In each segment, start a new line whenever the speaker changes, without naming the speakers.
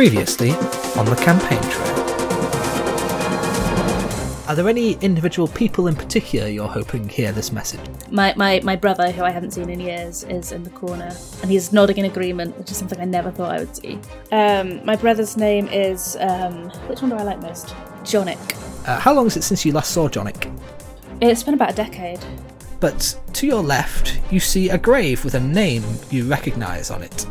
Previously on the campaign trail. Are there any individual people in particular you're hoping hear this message?
My, my, my brother, who I haven't seen in years, is in the corner and he's nodding in agreement, which is something I never thought I would see. Um, my brother's name is. Um, which one do I like most? Jonic.
Uh, how long is it since you last saw Jonic?
It's been about a decade.
But to your left, you see a grave with a name you recognise on it.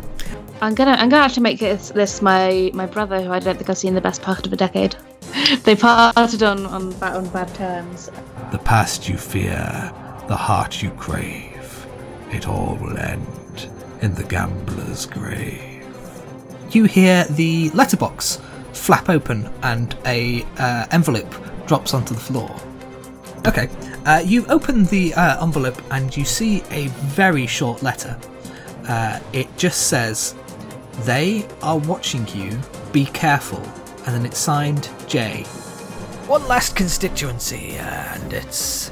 I'm gonna I'm gonna actually make this, this my my brother, who I don't think I've seen in the best part of a decade. they parted on on bad, on bad terms.
The past you fear, the heart you crave, it all will end in the gambler's grave.
You hear the letterbox flap open and a uh, envelope drops onto the floor. Okay, uh, you open the uh, envelope and you see a very short letter. Uh, it just says, "They are watching you. Be careful." And then it's signed J. One last constituency, and it's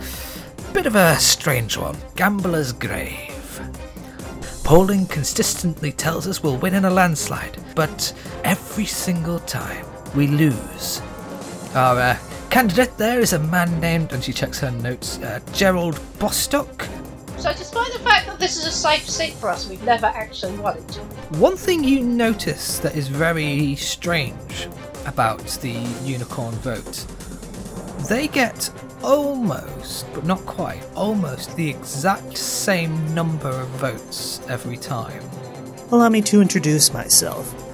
a bit of a strange one. Gambler's Grave. Polling consistently tells us we'll win in a landslide, but every single time we lose. Our uh, candidate there is a man named, and she checks her notes, uh, Gerald Bostock.
So, despite the fact that this is a safe seat for us, we've never actually won it.
One thing you notice that is very strange about the unicorn vote, they get almost, but not quite, almost the exact same number of votes every time.
Allow me to introduce myself.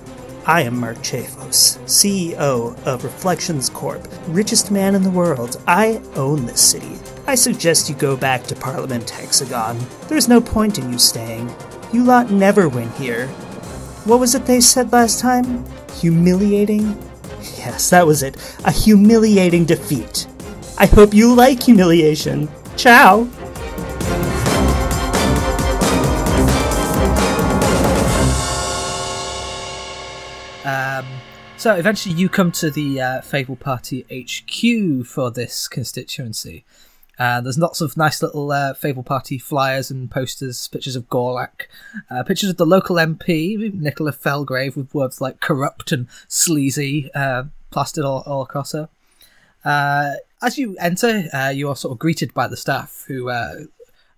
I am Mark Chafos, CEO of Reflections Corp, richest man in the world. I own this city. I suggest you go back to Parliament Hexagon. There's no point in you staying. You lot never win here. What was it they said last time? Humiliating? Yes, that was it. A humiliating defeat. I hope you like humiliation. Ciao!
So eventually, you come to the uh, Fable Party HQ for this constituency. Uh, there's lots of nice little uh, Fable Party flyers and posters, pictures of Gorlak, uh, pictures of the local MP, Nicola Felgrave, with words like corrupt and sleazy uh, plastered all, all across her. Uh, as you enter, uh, you are sort of greeted by the staff who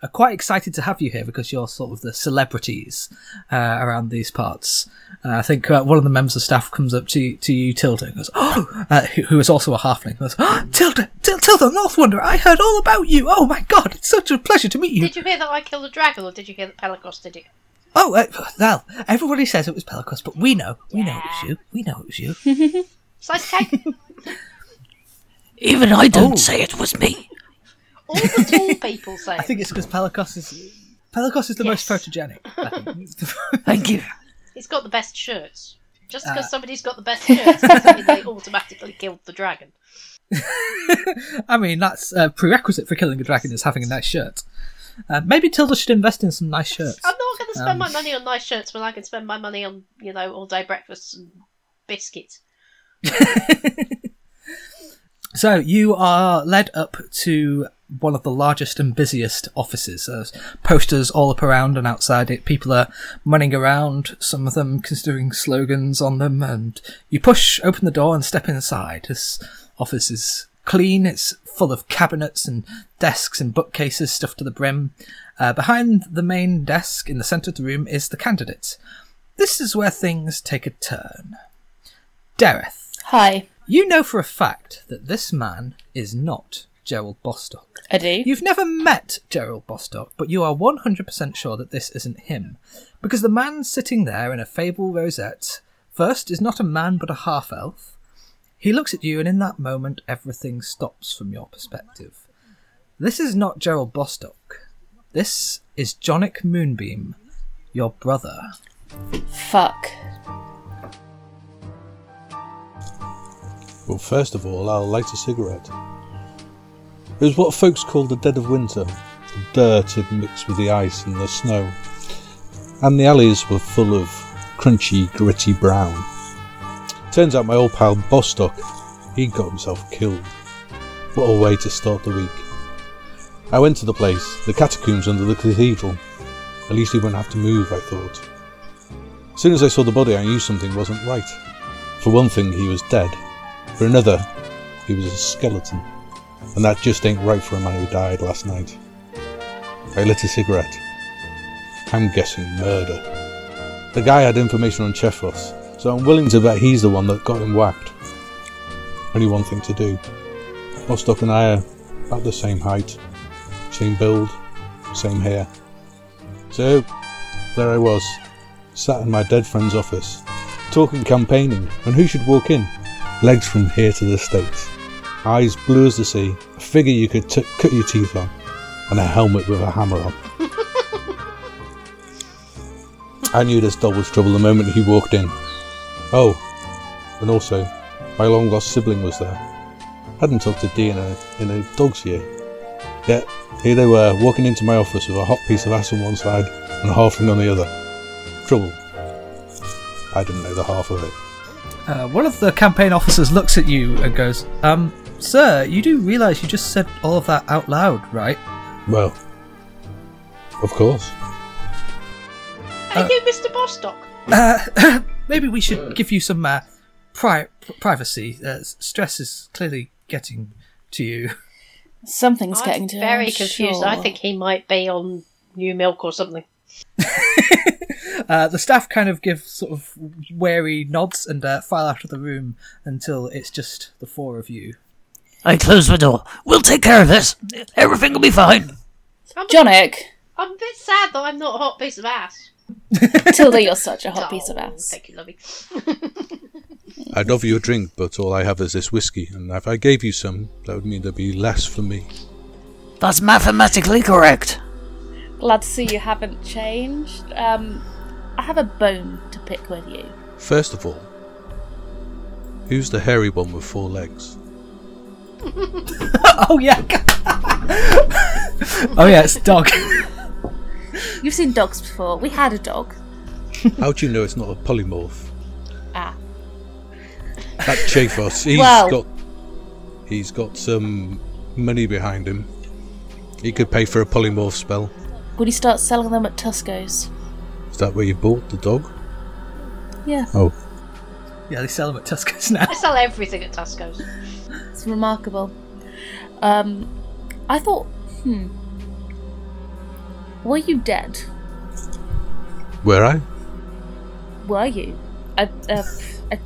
are quite excited to have you here because you're sort of the celebrities uh, around these parts. Uh, I think uh, one of the members of staff comes up to to you, Tilda, and goes, "Oh," uh, who, who is also a halfling. Goes, oh, "Tilda, Til- Tilda, North Wanderer, I heard all about you. Oh my God, it's such a pleasure to meet you."
Did you hear that I killed a dragon, or did you hear that Pelagos did it?
Oh, uh, well, everybody says it was Pelagos, but we know, we know it was you. We know it was you.
Slice of cake.
Even I don't
Oh.
say it was me.
All the tall people say.
I think it's because Pelagos is Pelagos is the most
Yes.
photogenic.
Thank you.
He's got the best shirts. Just because
Uh.
somebody's got the best shirts doesn't mean they automatically killed the dragon.
I mean, that's a prerequisite for killing a dragon is having a nice shirt. Uh, maybe Tilda should invest in some nice shirts.
I'm not going to spend
Um,
my money on nice shirts when I can spend my money on, you know, all day breakfasts and biscuits.
So you are led up to one of the largest and busiest offices. There's posters all up around and outside it. People are running around, some of them considering slogans on them, and you push open the door and step inside. This office is clean, it's full of cabinets and desks and bookcases stuffed to the brim. Uh, behind the main desk in the centre of the room is the candidate. This is where things take a turn. Dareth.
Hi.
You know for a fact that this man is not Gerald Bostock.
I do.
You've never met Gerald Bostock, but you are 100% sure that this isn't him. Because the man sitting there in a fable rosette, first, is not a man but a half elf. He looks at you, and in that moment, everything stops from your perspective. This is not Gerald Bostock. This is Jonic Moonbeam, your brother.
Fuck.
Well, first of all, I'll light a cigarette. It was what folks call the dead of winter. The dirt had mixed with the ice and the snow, and the alleys were full of crunchy, gritty brown. Turns out my old pal Bostock, he'd got himself killed. What a way to start the week. I went to the place, the catacombs under the cathedral. At least he wouldn't have to move, I thought. As soon as I saw the body, I knew something wasn't right. For one thing, he was dead. For another, he was a skeleton. And that just ain't right for a man who died last night. I lit a cigarette. I'm guessing murder. The guy had information on Chefos, so I'm willing to bet he's the one that got him whacked. Only one thing to do. Bostock and I are about the same height, same build, same hair. So, there I was, sat in my dead friend's office, talking campaigning, and who should walk in? Legs from here to the States, eyes blue as the sea, a figure you could t- cut your teeth on, and a helmet with a hammer on. I knew this dog was trouble the moment he walked in. Oh, and also, my long lost sibling was there. Hadn't talked to Dee in a, in a dog's year. Yet, here they were, walking into my office with a hot piece of ass on one side and a halfling on the other. Trouble. I didn't know the half of it.
Uh, one of the campaign officers looks at you and goes, Um, sir, you do realise you just said all of that out loud, right?
Well, of course.
Hey,
Uh,
you, Mr. Bostock.
Uh, maybe we should give you some uh, pri- privacy. Uh, stress is clearly getting to you.
Something's
I'm
getting to
very
I'm
confused. I think he might be on new milk or something.
Uh, the staff kind of give sort of wary nods and uh, file out of the room until it's just the four of you.
I close the door. We'll take care of this. Everything will be fine.
I'm,
Jonic,
I'm a bit sad that I'm not a hot piece of ass.
Tilda, you're such a hot piece of
Oh,
ass.
Thank you, lovey.
I'd offer you a drink, but all I have is this whiskey, and if I gave you some, that would mean there'd be less for me.
That's mathematically correct.
Glad to see you haven't changed. Um, I have a bone to pick with you.
First of all, who's the hairy one with four legs?
Oh yeah. oh yeah, it's dog.
You've seen dogs before. We had a dog.
How do you know it's not a polymorph?
Ah.
That Chafos, he's
Well-
got he's got some money behind him. He could pay for a polymorph spell.
Would he start selling them at Tusco's?
Is that where you bought the dog?
Yeah.
Oh,
yeah, they sell them at Tusco's now.
I sell everything at Tusco's.
It's remarkable. Um, I thought, hmm. Were you dead?
where I?
Were you? I, uh, I,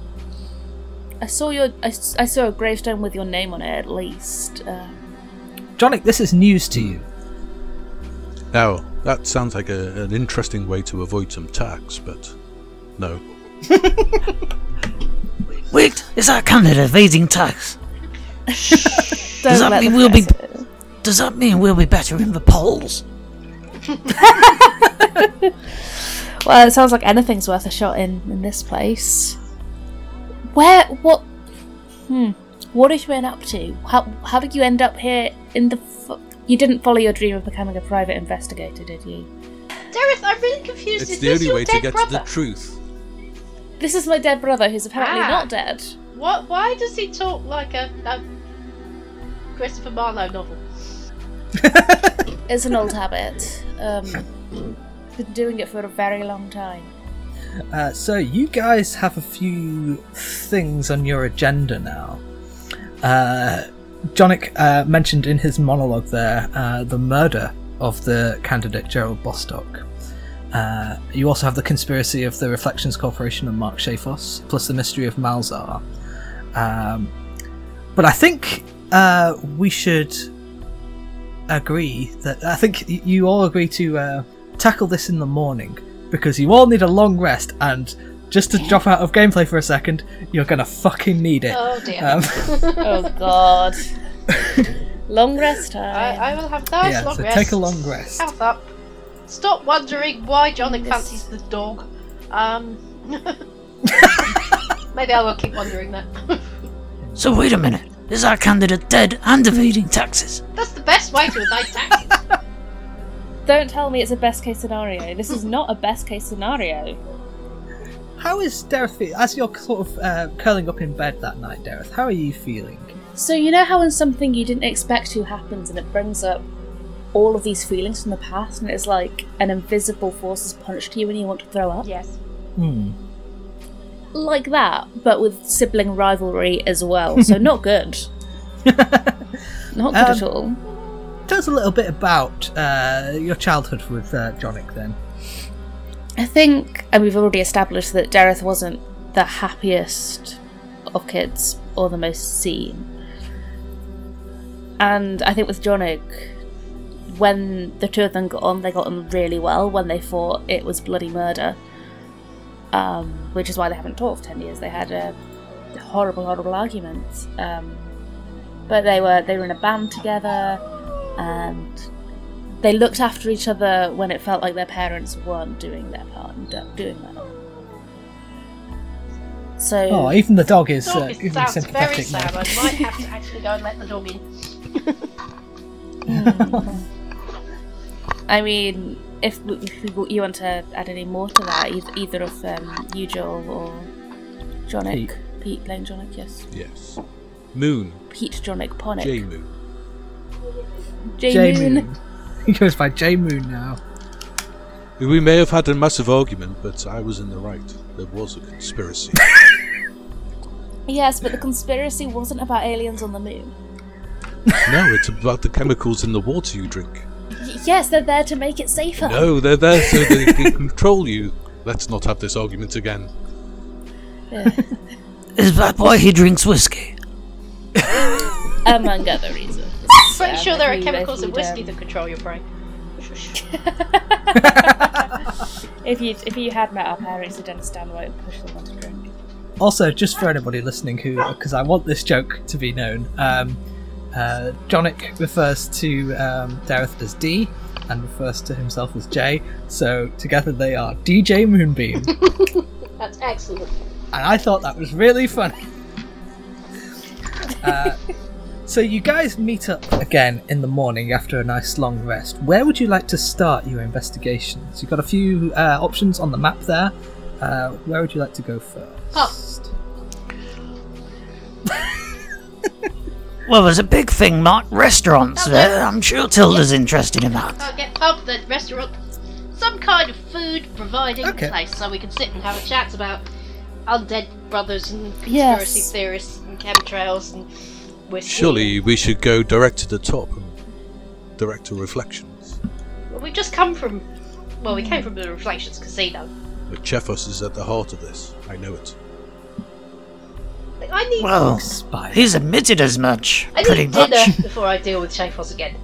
I saw your, I saw a gravestone with your name on it at least. Uh,
Jonic, this is news to you.
Now that sounds like a, an interesting way to avoid some tax, but no.
Wait, is that a candidate evading tax?
Don't
that mean we'll be-
it.
Does that mean we'll be better in the polls?
Well, it sounds like anything's worth a shot in in this place. Where? What? Hmm. What have you been up to? How How did you end up here in the? F- you didn't follow your dream of becoming a private investigator, did you?
Dareth, I'm really confused.
It's
Is
the
this
only
your
way to get
brother?
to the truth.
This is my dead brother, who's apparently
Ah.
not dead.
What? Why does he talk like a, a Christopher Marlowe novel?
It's an old habit. Um, been doing it for a very long time.
Uh, so you guys have a few things on your agenda now. Uh, Jonic uh, mentioned in his monologue there uh, the murder of the candidate Gerald Bostock. Uh, you also have the conspiracy of the Reflections Corporation and Mark Shafos, plus the mystery of Malzar. Um, but I think uh, we should agree that I think you all agree to uh, tackle this in the morning because you all need a long rest and just to drop out of gameplay for a second, you're gonna fucking need it.
Oh dear.
Um,
Oh God. long rest
I,
time.
I will have nice
yeah,
long
so
rest.
take a long rest.
Health up. Stop wondering why Jonic fancies the dog. Um. maybe I will keep wondering that.
So wait a minute. Is our candidate dead and evading taxes?
That's the best way to evade taxes.
Don't tell me it's a best case scenario. This is not a best case scenario.
How is Dareth fe- as you're sort of uh, curling up in bed that night, Dareth? How are you feeling?
So you know how when something you didn't expect to happens and it brings up all of these feelings from the past and it's like an invisible force has punched you and you want to throw up?
yes.
Hmm.
Like that, but with sibling rivalry as well. So not good. not good at
Um,
all.
Tell us a little bit about uh, your childhood with uh, Jonic then.
I think, and we've already established that Dareth wasn't the happiest of kids or the most seen. And I think with Jonic, when the two of them got on, they got on really well. When they fought, it was bloody murder. Um, which is why they haven't talked for ten years. They had a horrible, horrible argument. Um, but they were they were in a band together, and they looked after each other when it felt like their parents weren't doing their part and doing that. So
Oh, even the dog is, uh,
Dog is,
even
sounds
sympathetic
very sad.
now.
I might have to actually go and let the dog in.
I mean, if, if you- you want to add any more to that, either, either of um, you, Joel, or Jonic,
Pete.
Pete, playing Jonic, yes,
Yes. Moon.
Pete Jonic Ponic,
J Moon.
J,
J
Moon.
Moon. He goes by J Moon now.
We may have had a massive argument, but I was in the right. There was a conspiracy.
Yes, but the conspiracy wasn't about aliens on the moon.
no, it's about the chemicals in the water you drink.
Y- yes, they're there to make it safer.
No, they're there so they can control you. Let's not have this argument again.
Is that why he drinks whiskey?
Among other reasons.
Pretty sure there are chemicals in
you'd,
whiskey
um,
that control your brain.
If you if you had met our parents, you'd understand why it would push them on to drink.
Also, just for anybody listening who, because I want this joke to be known, um, uh, Jonic refers to um, Dareth as D and refers to himself as J. So together they are DJ Moonbeam.
That's excellent.
and I thought that was really funny. Uh, so you guys meet up again in the morning after a nice long rest. Where would you like to start your investigations? You've got a few uh, options on the map there. Uh, where would you like to go first?
Well, there's a big thing marked restaurants there. I'm sure Tilda's interested in that.
I'll get pub, then restaurant, some kind of food providing
Okay.
place so we can sit and have a chat about undead brothers and conspiracy
Yes.
theorists and chemtrails and whiskey.
Surely we should go direct to the top and direct to reflections.
Well, we've just come from. Well, we came from the Reflections Casino.
But Chefos is at the heart of this. I know it.
I need.
Well,
Spy.
he's admitted as much,
I
pretty
need dinner before I deal with Shafos again.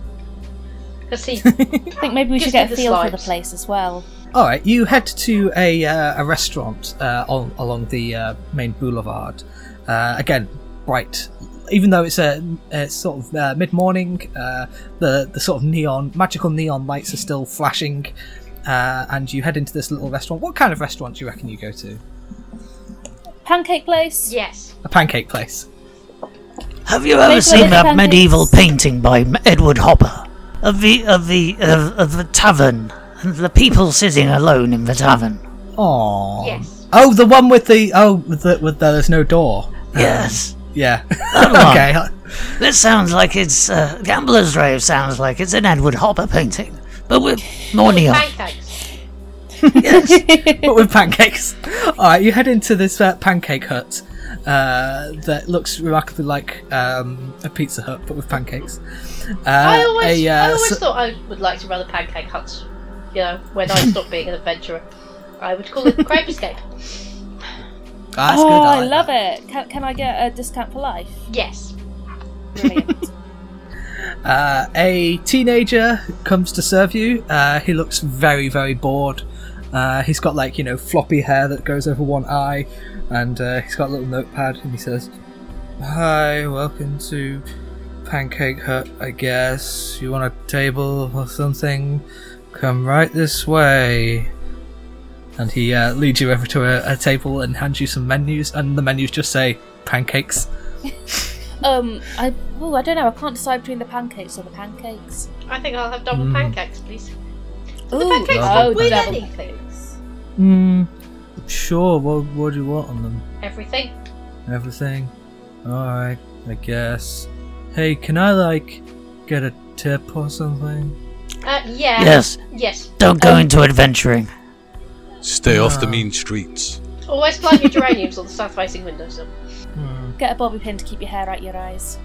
Because he.
I think maybe we should
Just
get a
do the
feel for the
slides.
place as well.
All right, you head to a uh, a restaurant uh, on, along the uh, main boulevard. Uh, again, bright. Even though it's a it's sort of uh, mid morning, uh, the the sort of neon magical neon lights are still flashing, uh, and you head into this little restaurant. What kind of restaurant do you reckon you go to?
Pancake place.
yes.
A pancake place.
Have you ever
Make
seen that
pancakes.
medieval painting by M- Edward Hopper of the of the of, of the tavern and the people sitting alone in the tavern?
Oh.
Yes.
Oh, the one with the oh with the with the, there's no door.
Yes,
Yeah.
that
okay.
This sounds like it's uh, Gambler's Rave. Sounds like it's an Edward Hopper painting, but with more neon.
Pancakes.
Yes.
but with pancakes. All right, you head into this uh, pancake hut uh, that looks remarkably like um, a Pizza Hut, but with pancakes. Uh,
I always,
a, uh,
I always
s-
thought I would like to run a pancake hut. You know, when I stop being an adventurer, I would call it Crepe Escape.
Ah, that's
oh,
good.
I,
like
love
that.
it. Can, can I get a discount for life?
Yes.
Brilliant.
Uh, a teenager comes to serve you. Uh, he looks very, very bored. Uh, he's got like you know floppy hair that goes over one eye, and uh, he's got a little notepad, and he says, "Hi, welcome to Pancake Hut. I guess you want a table or something? Come right this way." And he uh, leads you over to a, a table and hands you some menus, and the menus just say pancakes.
um, I oh, I don't know. I can't decide between the pancakes or the pancakes.
I think I'll have double
Mm.
pancakes, please.
Ooh,
the pancakes
oh,
with
double
anything.
pancakes.
Hmm. Sure. What What do you want on them?
Everything.
Everything? Alright, I guess. Hey, can I, like, get a tip or something?
Uh, yeah.
Yes.
Yes.
Don't go into adventuring.
Stay off the
Ah.
mean streets.
Always plant your geraniums on the south-facing windowsill.
Get a bobby pin to keep your hair out your eyes.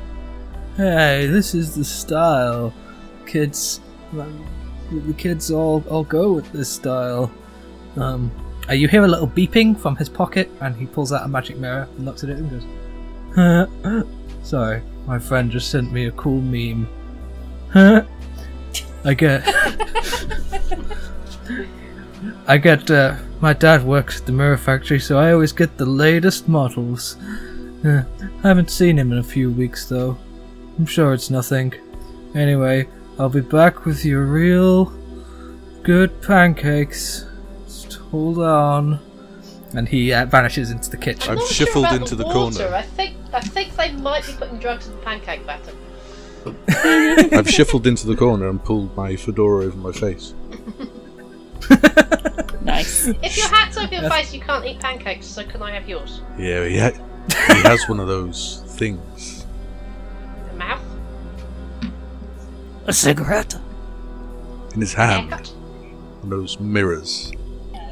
Hey, this is the style. Kids, um, the kids all, all go with this style. Um, uh, you hear a little beeping from his pocket, and he pulls out a magic mirror and looks at it and goes, Sorry, my friend just sent me a cool meme. I get. I get. Uh, my dad works at the mirror factory, so I always get the latest models. Uh, I haven't seen him in a few weeks, though. I'm sure it's nothing. Anyway, I'll be back with your real good pancakes. Just hold on. And he uh, vanishes into the kitchen.
I've
Not sure
shuffled
about
into the
water.
corner.
I think I think they might be putting drugs in the pancake batter.
I've shuffled into the corner and pulled my fedora over my face.
Nice.
If your hat's over your face, you can't eat pancakes. So can I have yours?
Yeah, he, ha- he has one of those things.
The mouth,
A cigarette?
in his hand.
haircut.
One of those mirrors.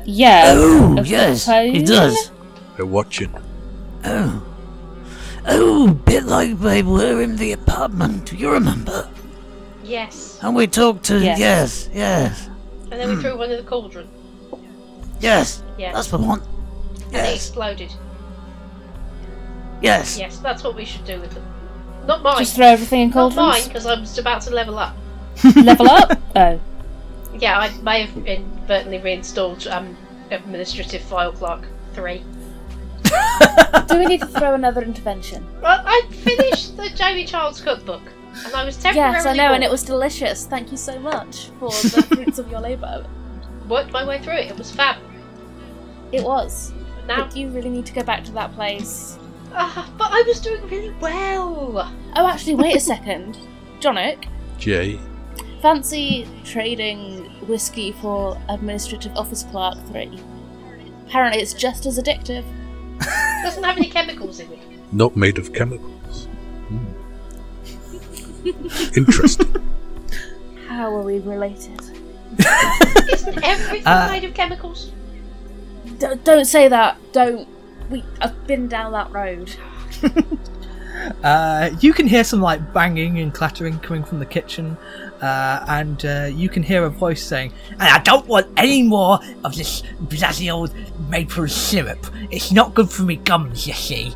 Yeah.
Oh, yes, he does.
They're watching.
Oh. Oh, bit like they were in the apartment, you remember?
Yes.
And we talked to.
Yes.
Yes, yes,
And then we hmm. threw one in the cauldron,
yes.
Yeah.
That's the one.
and it
Yes,
exploded.
yes.
Yes, that's what we should do with them. Not mine.
Just throw everything in
Not mine, because I'm just about to level up.
Level up. Oh.
Yeah, I may have inadvertently reinstalled um, administrative file clerk three.
Do we need to throw another intervention?
Well, I finished the Jamie Child's cookbook, and I was temporarily
Yes, I know, and it was delicious. Thank you so much for the fruits of your labour.
worked my way through it. It was fab.
It was.
Now,
But you really need to go back to that place.
Ah, but I was doing really well.
Oh, actually, wait a second. Jonic,
Jay.
fancy trading whiskey for administrative office clerk three. Apparently, it's just as addictive.
Doesn't have any chemicals in it.
Not made of chemicals. Hmm. Interesting.
How are we related?
Isn't everything
Uh,
made of chemicals?
D- don't say that. Don't. We. I've been down that road.
Uh, you can hear some like banging and clattering coming from the kitchen, uh, and uh, you can hear a voice saying,
And I don't want any more of this bloody old maple syrup. It's not good for me gums, you see.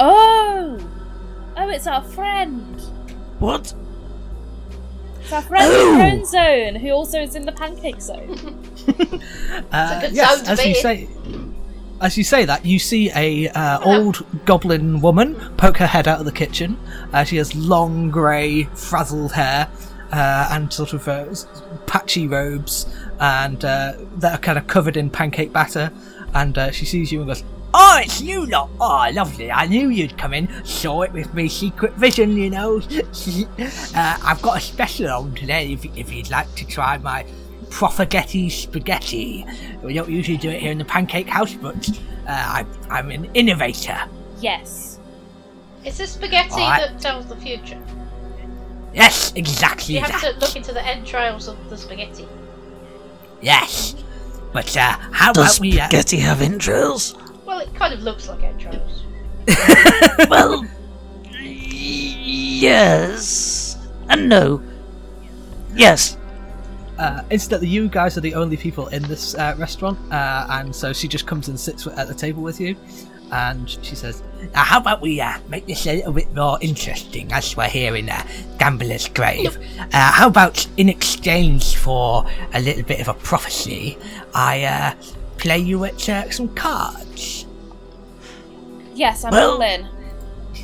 Oh! Oh, it's our friend.
What?
It's our friend
Oh!
in Friend Zone, who also is in the Pancake Zone.
uh,
good
"Yes."
zone to
As
be
you say, as you say that, you see a uh, old goblin woman poke her head out of the kitchen. Uh, she has long grey, frazzled hair uh, and sort of uh, patchy robes, and uh, that are kind of covered in pancake batter. And uh, she sees you and goes,
Oh, it's you lot. Oh, lovely. I knew you'd come in. Saw it with me secret vision, you know. I've got a special on today if, if you'd like to try my Prophegetti spaghetti. We don't usually do it here in the Pancake House, but uh, I, I'm an innovator.
Yes.
Is a spaghetti
Alright.
that tells the future.
Yes, exactly
You have
that.
to look into the entrails of the spaghetti.
Yes. But uh, how
Does
about we... Uh,
spaghetti have entrails?
Well, it kind of looks like entrails.
well, yes. And no. Yes.
Uh, instantly, you guys are the only people in this uh, restaurant, uh, and so she just comes and sits at the table with you, and she says,
Now, how about we uh, make this a little bit more interesting as we're here in a Gambler's Grave? Uh, how about in exchange for a little bit of a prophecy, I uh, play you at uh, some cards?
Yes, I'm
Well-
all in.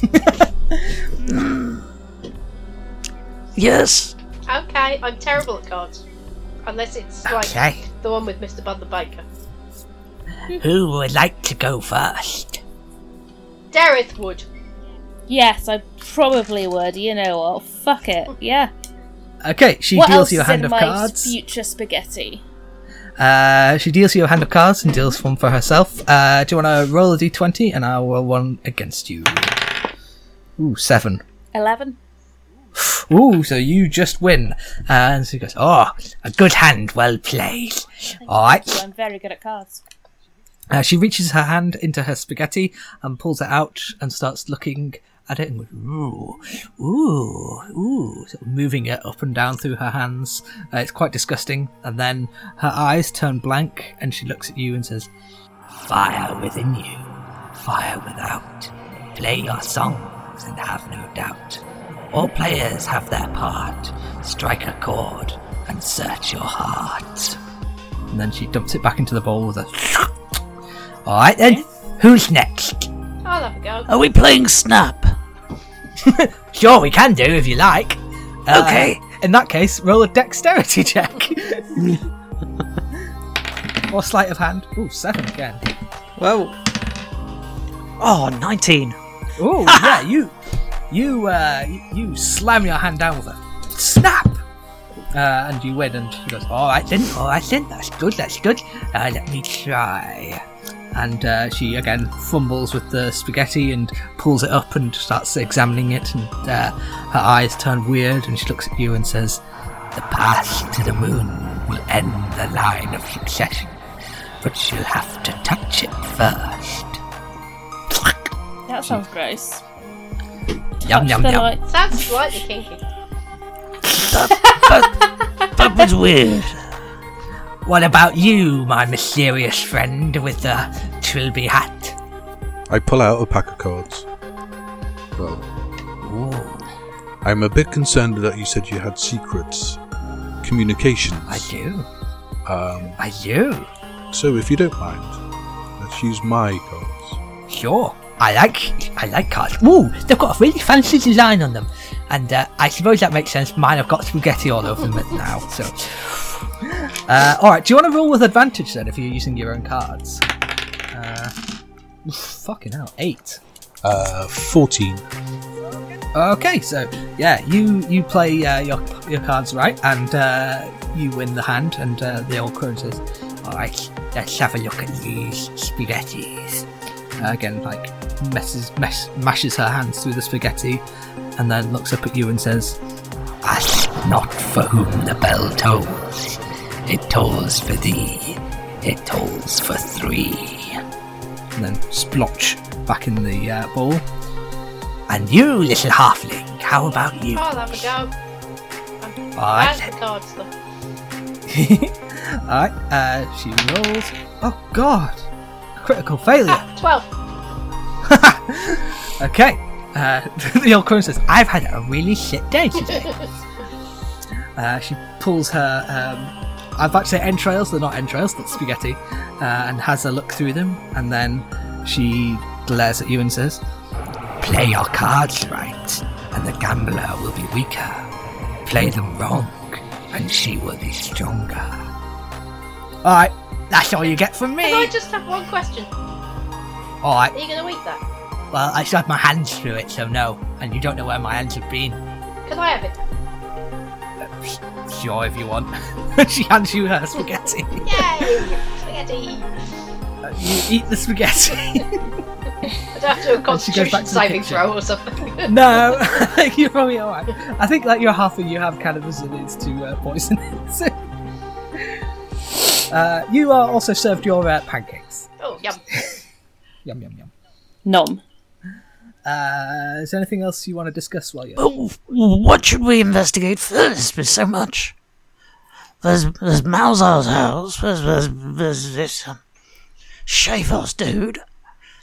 Yes.
Okay, I'm terrible at cards. Unless it's like
Okay.
the one with Mr. Bun the Baker.
Who would like to go first?
Dareth would.
Yes, I probably would. You know what? Fuck it. Yeah.
"Okay." She
what
deals you a
is
hand
in
of
my
cards.
future spaghetti?
Uh, she deals you a hand of cards and deals one for herself. Uh, do you want to roll a d20 and I'll roll one against you? Ooh, seven.
Eleven.
Ooh, so you just win. And she goes,
Oh, a good hand, well played. All right.
I'm very good at cards.
Uh, she reaches her hand into her spaghetti and pulls it out and starts looking at it and goes, ooh, ooh, ooh, sort of moving it up and down through her hands. Uh, it's quite disgusting. And then her eyes turn blank and she looks at you and says,
Fire within you, fire without. Play your songs and have no doubt. All players have their part. Strike a chord and search your heart.
and then she dumps it back into the bowl with a.
All right then, who's next?
I'll have a go.
Are we playing Snap?
Sure, we can do if you like. Uh,
Okay.
In that case, roll a dexterity check. or sleight of hand. Ooh, seven again.
Well,
Oh, 19.
Oh yeah, you you uh you, slam your hand down with a snap, uh, and you win. And she goes, "All right then, all right then, that's good, that's good. Uh, let me try." And uh, she again fumbles with the spaghetti and pulls it up and starts examining it. And uh, her eyes turn weird, and she looks at you and says,
The path to the moon will end the line of succession, but you'll have to touch it first.
That sounds gross.
Yum yum yum.
light-
Sounds slightly kinky.
That was weird.
What about you, my mysterious friend with the trilby hat?
I pull out a pack of cards. Well,
Ooh,
I'm a bit concerned that you said you had secrets, communications.
I do.
Um,
I do.
so if you don't mind, let's use my cards.
Sure. I like I like cards. Ooh, they've got a really fancy design on them, and uh, I suppose that makes sense. Mine have got spaghetti all over them now. So,
uh, "All right, do you want to roll with advantage then if you're using your own cards?" Uh, fucking hell, eight.
Uh, 14.
Okay, so yeah, you you play uh, your your cards right, and uh, you win the hand, and uh, the old crone says,
all right, let's have a look at these spaghettis.
uh, again, like messes mess, mashes her hands through the spaghetti, and then looks up at you and says,
Ask not for whom the bell tolls. It tolls for thee. It tolls for three.
and then splotch back in the uh, bowl.
And you, little halfling, how about you?
I'll have a go.
All right,
bad at cards.
Alright, uh, she rolls. Oh god! Critical failure.
Ah, 12.
Okay. Uh, the old crone says,
I've had a really shit day today.
uh, she pulls her, um, I'd like to say entrails, they're not entrails, that's spaghetti, uh, and has a look through them, and then she glares at you and says,
Play your cards right, and the gambler will be weaker. Play them wrong, and she will be stronger. Alright, that's all you get from me.
Can I just have one question?
Alright,
Are you going to eat that?
well, I still have my hands through it, so no. And you don't know where my hands have been.
Can I have it?
Sure, if you want. she hands you her spaghetti.
Yay! Spaghetti!
Uh, you eat the spaghetti.
I don't have to do a
And she goes back
constitution saving throw or something.
no, you're probably alright. I think that you're half and you have kind of resilience to uh, poison. So- uh, you are also served your uh, pancakes.
Oh, yum.
Yum yum yum.
Nom.
Uh, is there anything else you want to discuss while you're?
Oh, what should we investigate first? There's so much. There's, there's Malzar's house. There's, there's, there's this um, Shavos dude.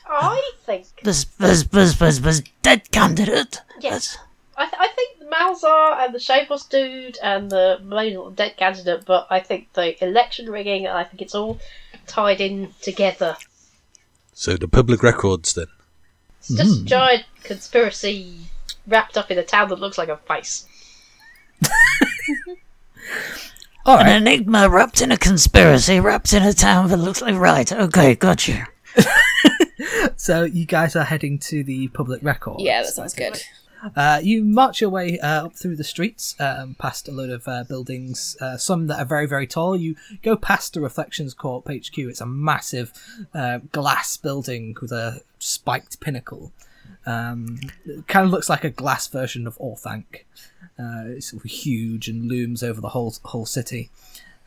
I think.
There's, there's, there's, there's, there's dead candidate.
Yes. I, th- I think the Malzar and the Shavos dude and the main dead candidate, but I think the election rigging, I think it's all tied in together.
So the public records then.
It's just a giant conspiracy wrapped up in a town that looks like a face.
All
An enigma wrapped in a conspiracy, wrapped in a town that looks like right. Okay, gotcha.
So you guys are heading to the public record.
Yeah, that sounds good.
Uh, you march your way uh, up through the streets, um, past a load of uh, buildings, uh, some that are very, very tall. You go past the Reflections Corp HQ. It's a massive uh, glass building with a spiked pinnacle. Um, it kind of looks like a glass version of Orthanc. It's huge and looms over the whole whole city.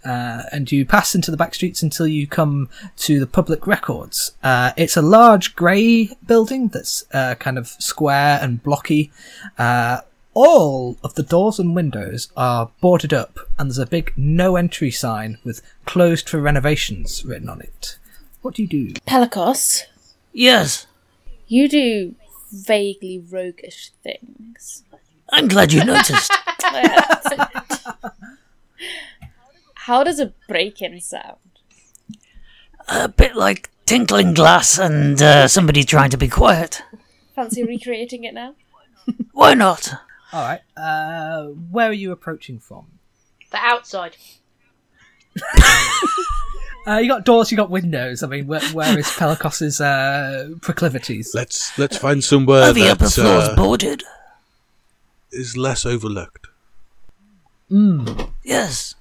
Uh, and you pass into the back streets until you come to the public records. Uh, it's a large grey building that's uh, kind of square and blocky. Uh, all of the doors and windows are boarded up, and there's a big no entry sign with closed for renovations written on it. What do you do?
Pelikos,
Yes,
you do vaguely roguish things.
I'm glad you noticed.
How does a break-in sound?
a bit like tinkling glass and uh, somebody trying to be quiet.
Fancy recreating it now?
Why not?
All right. Uh, where are you approaching from?
The outside.
Uh, you got doors, you got windows. I mean, where, where is Pelikos's uh, proclivities?
Let's let's find somewhere
Are the upper
that
floors
uh,
boarded?
is less overlooked. Mmm.
Yes.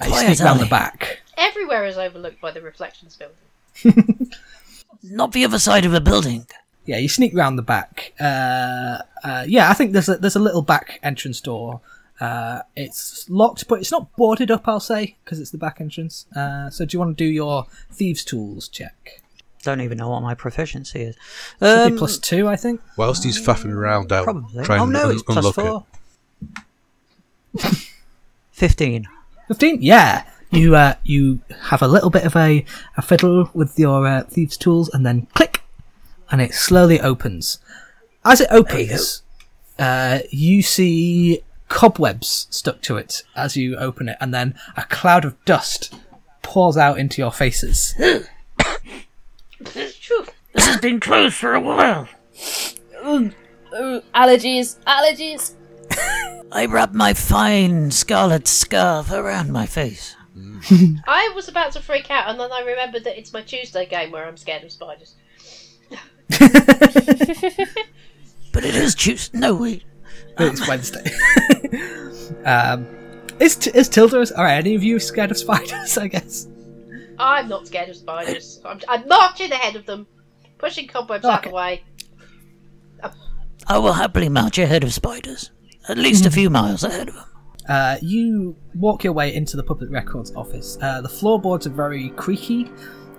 A
Uh, you
quiet
sneak round the back.
Everywhere is overlooked by the reflections building.
Not the other side of a building.
Yeah, you sneak round the back. Uh, uh, yeah, I think there's a there's a little back entrance door. Uh, it's locked, but it's not boarded up. I'll say because it's the back entrance. Uh, so, do you want to do your thieves' tools check?
Don't even know what my proficiency is.
Should be
Um,
plus two, I think.
Whilst he's faffing around out,
Probably.
trying
Oh no,
to
it's plus
unlock
four.
it.
Fifteen.
Fifteen. Yeah, you uh, you have a little bit of a, a fiddle with your uh, thieves' tools, and then click, and it slowly opens. As it opens, uh, you see cobwebs stuck to it as you open it, and then a cloud of dust pours out into your faces.
Phew.
This has been closed for a while.
Ooh, allergies, allergies.
I wrap my fine scarlet scarf around my face.
I was about to freak out, and then I remembered that it's my Tuesday game where I'm scared of spiders.
But it is Tuesday. No, wait.
it's Wednesday. um, is T- is Tilda? All right, any of you scared of spiders? I guess.
I'm not scared of spiders. I'm, I'm marching ahead of them, pushing cobwebs out
Okay.
the way.
I will happily march ahead of spiders. At least a few miles ahead of them.
Uh, you walk your way into the public records office. Uh, the floorboards are very creaky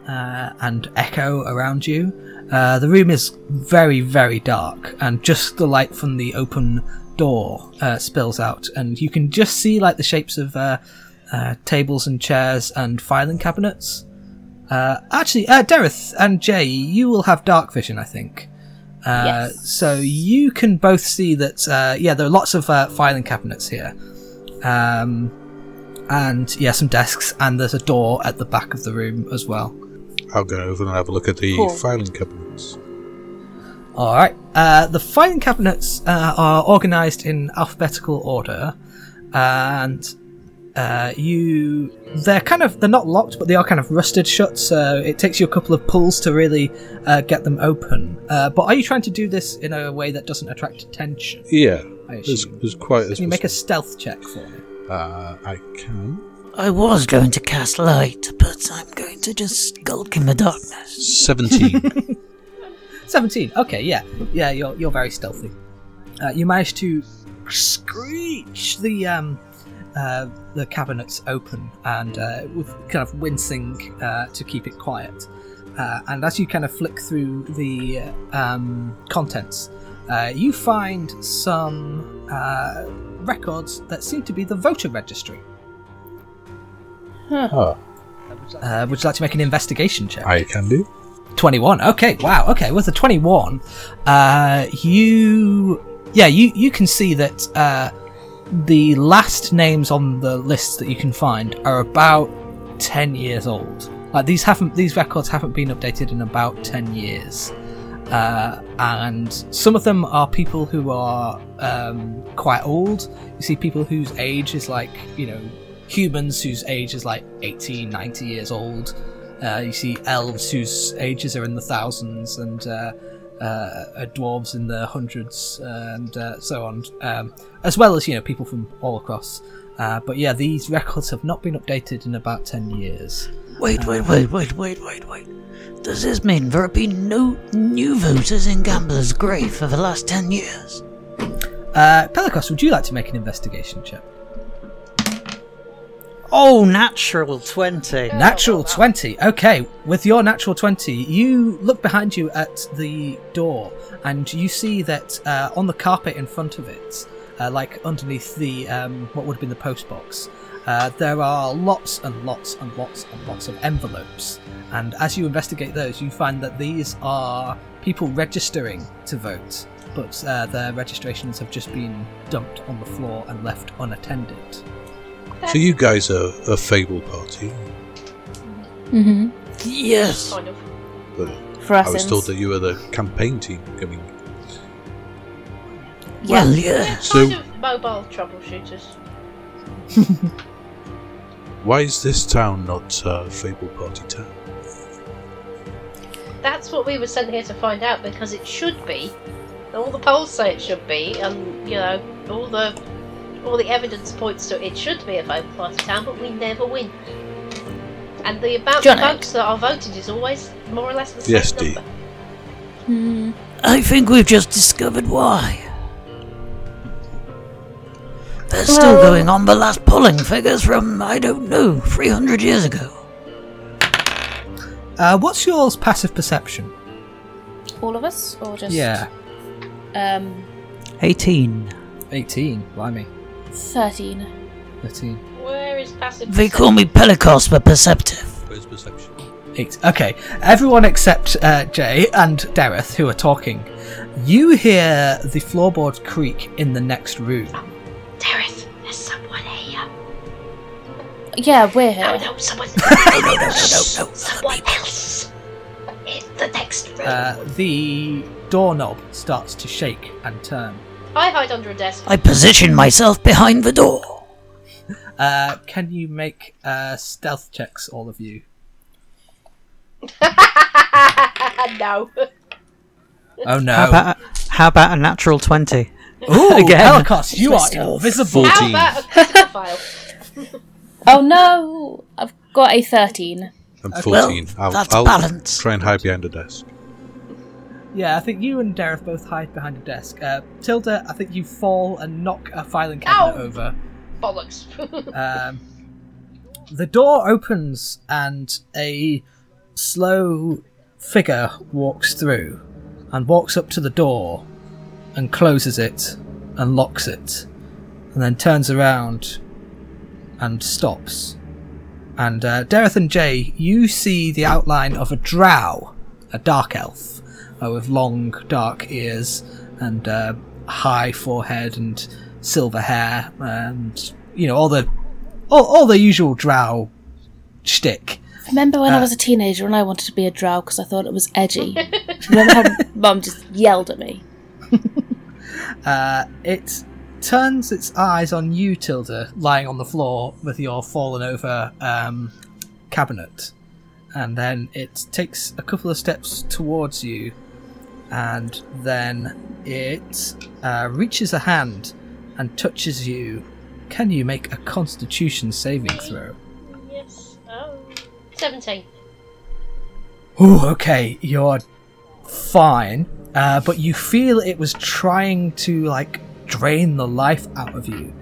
uh, and echo around you. Uh, the room is very, very dark, and just the light from the open door uh, spills out, and you can just see like the shapes of uh, uh, tables and chairs and filing cabinets. Uh, actually, uh, Dareth and Jay, you will have dark vision, I think. Uh,
Yes.
So you can both see that, uh, yeah, there are lots of uh, filing cabinets here. Um, and yeah, some desks, and there's a door at the back of the room as well.
I'll go over and have a look at the
Cool.
filing cabinets.
All right. Uh, the filing cabinets uh, are organised in alphabetical order, and uh, you they're kind of they're not locked, but they are kind of rusted shut. So it takes you a couple of pulls to really uh, get them open. Uh, but are you trying to do this in a way that doesn't attract attention?
Yeah,
I
there's,
assume.
there's quite as
Can you make a stealth check for me?
Uh, I can.
I was going to cast light, but I'm going to just skulk in the darkness.
17.
17. Okay, yeah. Yeah, you're, you're very stealthy. Uh, you managed to screech the um, uh, the cabinets open and uh, with kind of wincing uh, to keep it quiet. Uh, and as you kind of flick through the um, contents, uh, you find some uh, records that seem to be the voter registry.
oh,
Uh, would you like to make an investigation check?
I can do.
21 okay wow okay with a 21 uh you yeah you you can see that uh the last names on the lists that you can find are about 10 years old. Like these haven't these records haven't been updated in about 10 years. Uh, and some of them are people who are um, quite old. You see people whose age is like you know humans whose age is like 80 90 years old. Uh, you see elves whose ages are in the thousands, and uh, uh, uh, dwarves in the hundreds, and uh, so on, um, as well as you know people from all across. Uh, but yeah, these records have not been updated in about ten years.
Wait, wait, wait, wait, wait, wait, wait. Does this mean there have been no new voters in Gambler's Grave for the last ten years?
Uh, Pelikos, would you like to make an investigation check?
Oh, natural 20.
Natural 20. Okay, with your natural 20, you look behind you at the door and you see that uh, on the carpet in front of it, uh, like underneath the um, what would have been the post box, uh, there are lots and lots and lots and lots of envelopes. And as you investigate those, you find that these are people registering to vote, but uh, their registrations have just been dumped on the floor and left unattended.
So you guys are a Fable party,
Mm-hmm.
Yes.
Kind of.
but
For
I was told that you were the campaign team coming.
Well, yeah.
So-
mobile troubleshooters.
Why is this town not uh, Fable party town?
That's what we were sent here to find out because it should be. All the polls say it should be, and you know, all the all the evidence points to it should be a vote party town, but we never win. And the amount of votes that are voted is always more or less the same
Yes, Dee.
Hmm.
I think we've just discovered why. They're still going on the last polling figures from, I don't know, 300 years ago.
Uh, what's yours passive perception?
All of us, or just
Yeah,
Um,
18.
18. Blimey.
Thirteen.
13.
Where is passive?
They call me Pelicos the Perceptive.
Where's perception?
Eight. Okay, everyone except uh, Jay and Dareth, who are talking, you hear the floorboard creak in the next room.
Dareth, there's someone here.
Yeah, we're
No,
here.
no, someone.
no, no, no, no, no.
Someone else. In the next room.
Uh, the doorknob starts to shake and turn.
I hide under a desk.
I position myself behind the door.
Uh, can you make uh, stealth checks, all of you?
no.
Oh no!
How about, how about a natural 20?
Ooh,
Again.
Helicos, you are
Stealth.
invisible.
How about a critical file?
Oh no! I've got a thirteen.
I'm
Well,
14. I'll,
that's
I'll
balance.
try and hide behind a desk.
Yeah, I think you and Dareth both hide behind a desk. Uh, Tilda, I think you fall and knock a filing cabinet
Ow.
over.
Bollocks.
Um, the door opens and a slow figure walks through and walks up to the door and closes it and locks it and then turns around and stops. And uh, Dareth and Jay, you see the outline of a drow, a dark elf, uh, with long dark ears and uh, high forehead and silver hair and you know all the all, all the usual drow shtick.
Remember when
Uh,
I was a teenager and I wanted to be a drow because I thought it was edgy? Remember how mum just yelled at me?
Uh, it turns its eyes on you, Tilda, lying on the floor with your fallen over um, cabinet, and then it takes a couple of steps towards you, and then it uh, reaches a hand and touches you. Can you make a Constitution saving throw?
yes. Oh. 17.
Oh, okay, you're fine, uh, but you feel it was trying to like drain the life out of you,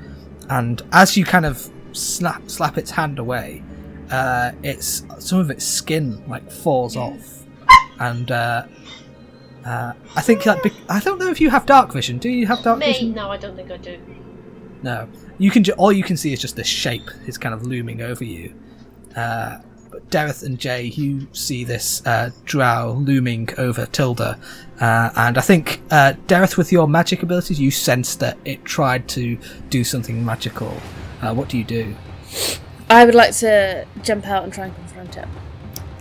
and as you kind of slap slap its hand away, uh, it's some of its skin like falls off, and uh, uh, I think that bec- I don't know if you have dark vision. Do you have dark
Me?
vision?
No, I don't think I do.
No, you can. Ju- all you can see is just this shape is kind of looming over you. Uh, but Dareth and Jay, you see this uh, drow looming over Tilda, uh, and I think uh, Dareth, with your magic abilities, you sense that it tried to do something magical. Uh, what do you do?
I would like to jump out and try and confront it.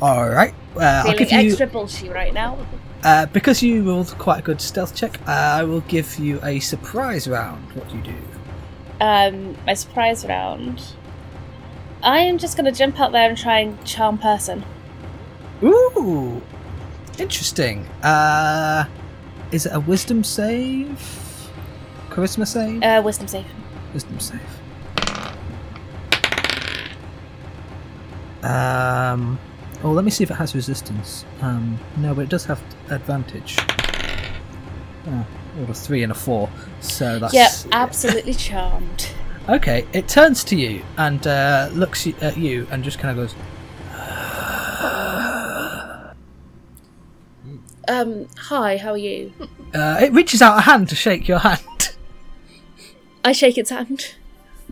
All right, uh, I'll
Feeling
give you
extra bullshit right now.
uh, because you rolled quite a good stealth check. Uh, I will give you a surprise round. What do you do?
Um, my surprise round. I am just gonna jump out there and try and charm person.
Ooh, interesting. Uh, is it a wisdom save? Charisma save?
Uh, wisdom save.
Wisdom save. Um. Oh, let me see if it has resistance. Um, no, but it does have advantage. Oh, rolled a three and a four, so that's
Yep, absolutely charmed.
Okay, it turns to you and uh, looks at you and just kind of goes.
Um, hi, how are you?
Uh, it reaches out a hand to shake your hand.
I shake its hand.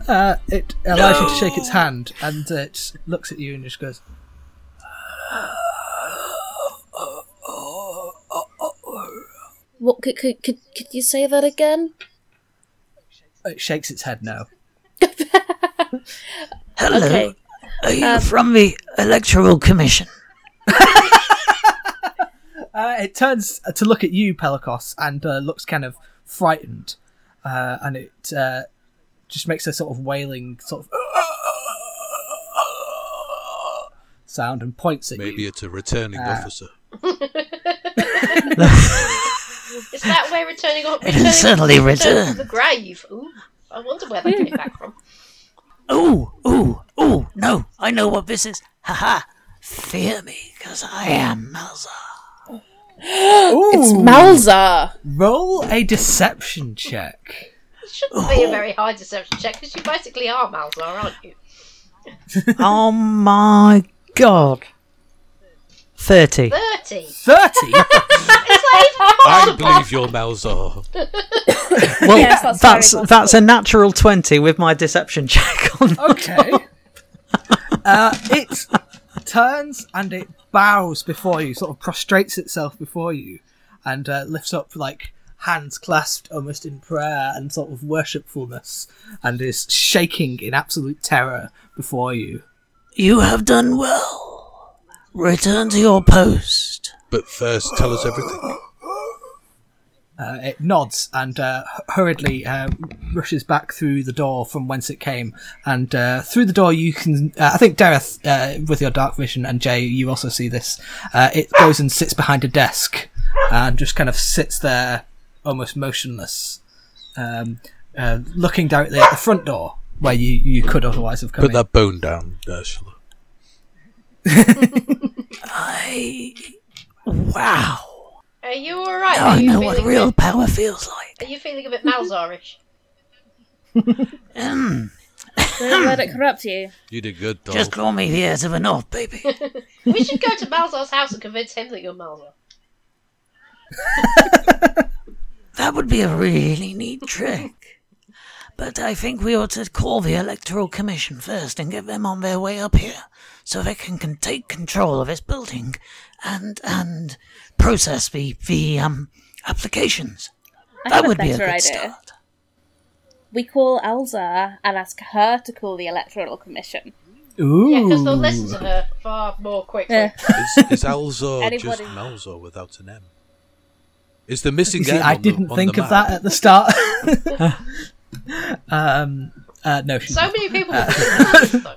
Uh, it allows you to shake its hand and it looks at you and just goes.
What could could could, could you say that again?
It shakes its head no.
Hello.
Okay.
Are you
Um,
from the Electoral Commission?
Uh, it turns to look at you, Pelikos, and uh, looks kind of frightened, uh, and it uh, just makes a sort of wailing sort of sound and points at
Maybe
you.
Maybe it's a returning
Ah.
officer.
Is that where returning on?
It has certainly
return
returned.
from the grave? Ooh, I wonder where they came back from.
Ooh, ooh, ooh, no, I know what this is. Haha. Fear me, because I am Malzar.
It's
Ooh.
Malzar.
Roll a deception check.
It shouldn't be a very high deception check because you basically are Malzar, aren't you?
oh my god. 30.
Thirty.
Thirty.
Is
I
possible?
believe you're Malzar.
Well,
Yes, that's
that's
very
that's a natural 20 with my deception check on.
Okay. Uh, it turns and it bows before you, sort of prostrates itself before you, and uh, lifts up like hands clasped almost in prayer and sort of worshipfulness, and is shaking in absolute terror before you.
You have done well. Return to your post.
But first, tell us everything.
Uh, it nods and uh, hurriedly uh, rushes back through the door from whence it came. And uh, through the door, you can. Uh, I think Dareth, uh, with your dark vision, and Jay, you also see this. Uh, it goes and sits behind a desk and just kind of sits there, almost motionless, um, uh, looking directly at the front door where you, you could otherwise have come
Put
in.
that bone down, Ursula.
I. Wow.
Are you alright?
Now
Are
I know what real
bit-
power feels like.
Are you feeling a bit Malzarish?
Mm.
Don't let it corrupt you.
You did good, doll.
Just call me the heir of the North, baby.
we should go to Malzar's house and convince him that you're Malzar.
That would be a really neat trick. But I think we ought to call the Electoral Commission first and get them on their way up here, so they can, can take control of this building and and process the the um applications.
I
That
have a
would be a good
idea.
start.
We call Elza and ask her to call the Electoral Commission.
Ooh.
Yeah, because they'll listen to her far more quickly.
Yeah.
Is, is Alzar
Anybody-
just Malzar without an M? Is the missing
You see,
M
I
on the-
didn't
on
think
the
of that at the start. um, uh, no, she's
So
not.
many people will think this, though.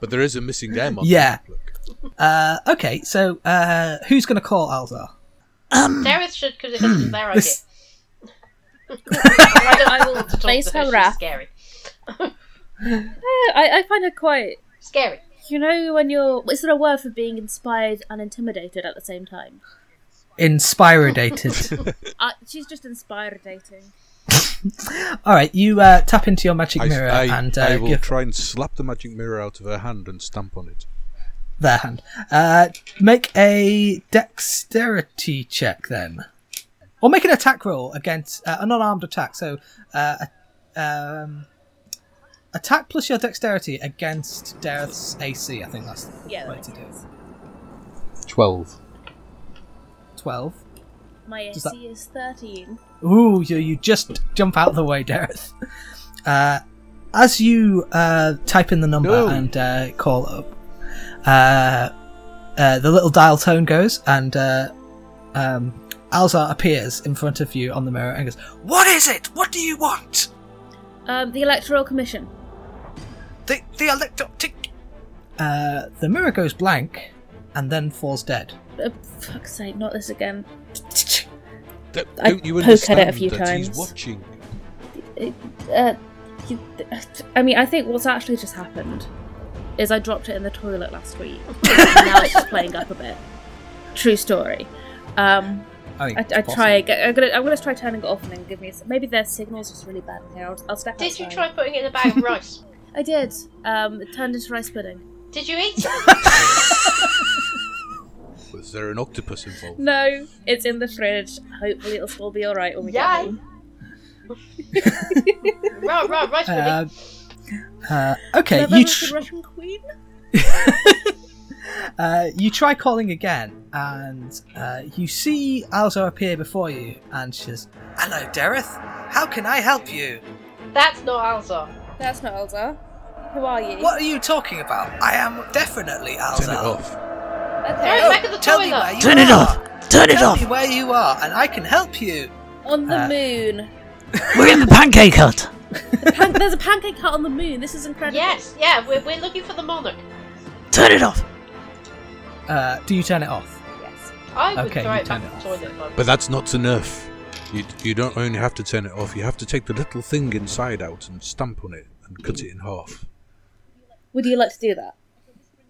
But there is a missing M on
Yeah.
the map. Look.
Uh, okay, so uh, who's going to call Alzar?
Um,
Dareth should, because it's their idea.
This-
I, don't, I will to talk
Face
to
her
her.
Wrath.
scary.
I, I find her quite.
Scary.
You know, when you're. Is there a word for being inspired and intimidated at the same time?
Inspiridated.
Uh, she's just inspired dating.
All right, you uh, tap into your magic
I,
mirror
I,
and
I
uh,
will
give
try and slap the magic mirror out of her hand and stamp on it.
their hand. Uh, make a dexterity check then, or make an attack roll against uh, an unarmed attack. So, uh, um, attack plus your dexterity against Dareth's AC. I think that's the
Yeah,
way
that
to do it.
Twelve.
Twelve.
My AC
Does that-
is 13.
Ooh, you, you just jump out of the way, Dareth. Uh, as you uh, type in the number
No.
and uh, call up, uh, uh, the little dial tone goes, and uh, um, Alzar appears in front of you on the mirror and goes, "What is it? What do you want?"
Um, the Electoral Commission.
The the electro tick. Uh, the mirror goes blank, and then falls dead.
Uh, fuck's sake, not this again.
Don't,
I
don't you
poke at it a few
that he's
times.
watching?
Uh, I mean, I think what's actually just happened is I dropped it in the toilet last week. now it's just playing up a bit. True story. Um,
I,
I, I try. get- I'm gonna. I'm gonna try turning it off and then give me. A, s- maybe their signal's just really bad in here. I'll, I'll step
Did you try putting it in a bag of rice?
I did. Um, it turned into rice pudding.
Did you eat it?
Was there an octopus involved?
No, it's in the fridge. Hopefully, it'll still be all right when we
Yay.
get home.
right, right, rice pudding.
Uh, uh, okay,
Remember
you
the
tr-
Russian queen?
uh, you try calling again, and uh, you see Alzo appear before you, and she says, "Hello, Dareth. How can I help you?
That's not Alzar.
That's not Elsa. Who are you?
What are you talking about? I am definitely Alzo.
Turn it off.
Throw
Okay.
it back the
Tell me where you
Turn
are.
it off! Turn it
Tell
off!
me where you are, and I can help you.
On the
Uh,
moon.
We're in the pancake hut.
Pan- there's a pancake hut on the moon. This is incredible.
Yes, yeah, we're, we're looking for the monarch.
Turn it off.
Uh, do you turn it off?
Yes.
I would
Okay,
throw it
turn
back
it
in the toilet. if
But that's not enough. You, you don't only have to turn it off, you have to take the little thing inside out and stamp on it and cut it in half.
Would you like to do that?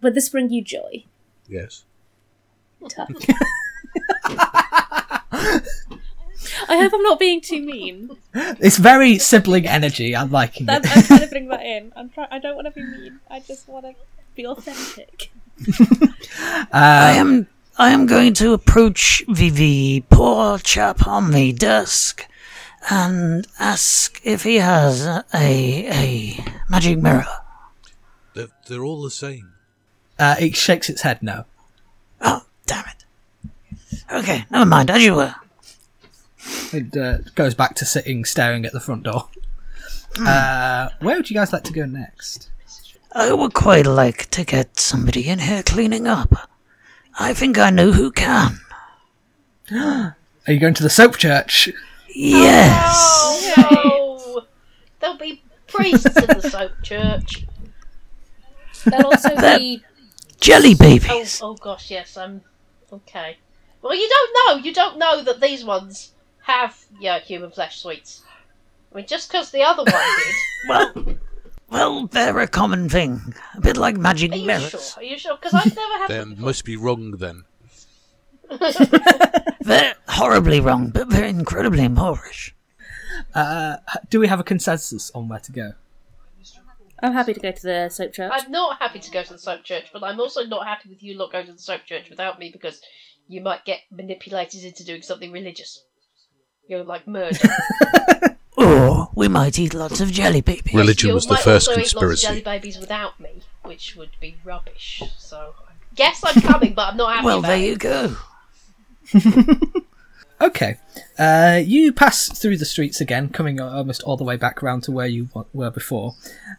Would this bring you joy?
Yes.
Tough. I hope I'm not being too mean.
It's very sibling energy. I'm liking
That's,
it.
I'm trying to bring that in. I'm try- I don't want to be mean. I just want to be authentic.
Um, I am I am going to approach the, the poor chap on the desk and ask if he has a a magic mirror.
They're, they're all the same.
Uh, it shakes its head no.
Oh, damn it. Okay, never mind, as you were.
It uh, goes back to sitting staring at the front door. Uh, where would you guys like to go next?
I would quite like to get somebody in here cleaning up. I think I know who can.
Are you going to the soap church?
Yes.
Oh no! There'll be priests in the soap church.
There'll also be.
Jelly
Oh,
babies.
oh gosh, yes. I'm okay. Well, you don't know. You don't know that these ones have yeah human flesh sweets. I mean, just because the other one did.
Well, well, they're a common thing. A bit like magic
Are you
mirrors.
sure? Are you sure? Because I've never had.
They
them
must be wrong then.
They're horribly wrong, but they're incredibly moreish.
Uh, do we have a consensus on where to go?
I'm happy to go to the soap church.
I'm not happy to go to the soap church, but I'm also not happy with you lot going to the soap church without me because you might get manipulated into doing something religious. You're like murder.
Or we might eat lots of jelly babies.
Religion
you
was the
might
first
also eat lots of jelly
conspiracy.
babies without me, which would be rubbish. So, yes, I'm coming, but I'm not happy
Well,
about
there
it.
you go.
Okay. Uh, you pass through the streets again, coming almost all the way back round to where you were before.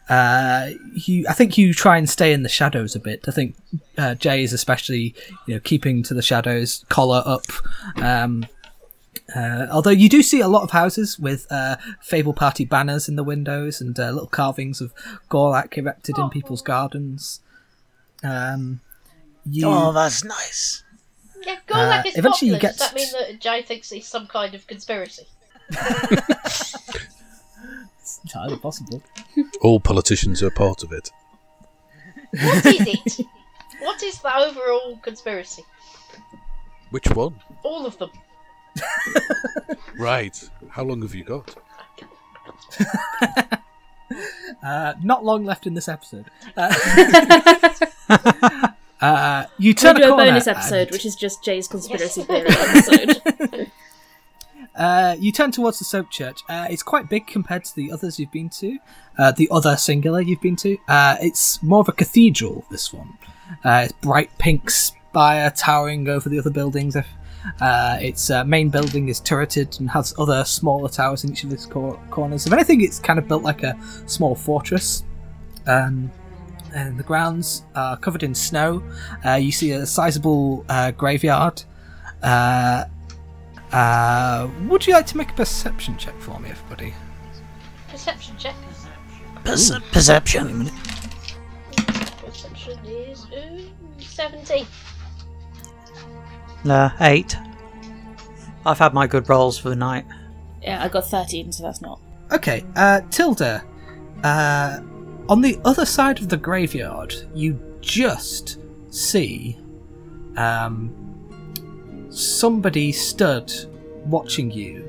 Uh, you, I think you try and stay in the shadows a bit. I think uh, Jay is especially, you know, keeping to the shadows, collar up. Um, uh, although you do see a lot of houses with uh, Fable Party banners in the windows and uh, little carvings of Gorlak erected in people's gardens. Um, you,
Oh, that's nice.
Yeah, Gorlak
Uh,
is
eventually you
popular.
get-
Does that mean that Jay thinks it's some kind of conspiracy?
it's entirely possible.
All politicians are part of it.
What is it? what is the overall conspiracy?
Which one?
All of them.
Right. How long have you got?
Uh, not long left in this episode. Uh, uh, you
We'll
turn
do
a
a
corner
bonus
and-
episode, which is just Jay's conspiracy theory episode.
Uh, you turn towards the soap church. Uh, it's quite big compared to the others you've been to. Uh, the other singular you've been to. Uh, it's more of a cathedral. This one. Uh, it's bright pink spire towering over the other buildings. Uh, its uh, main building is turreted and has other smaller towers in each of its cor- corners. If anything, it's kind of built like a small fortress. Um, and the grounds are covered in snow. Uh, you see a sizable uh, graveyard. Uh, uh, would you like to make a perception check for me, everybody?
Perception check.
Perce- perception.
Perception is ooh, 17.
No, eight. I've had my good rolls for the night.
yeah, I got 13, so that's not.
Okay, uh, Tilda, uh, on the other side of the graveyard, you just see, um, somebody stood watching you,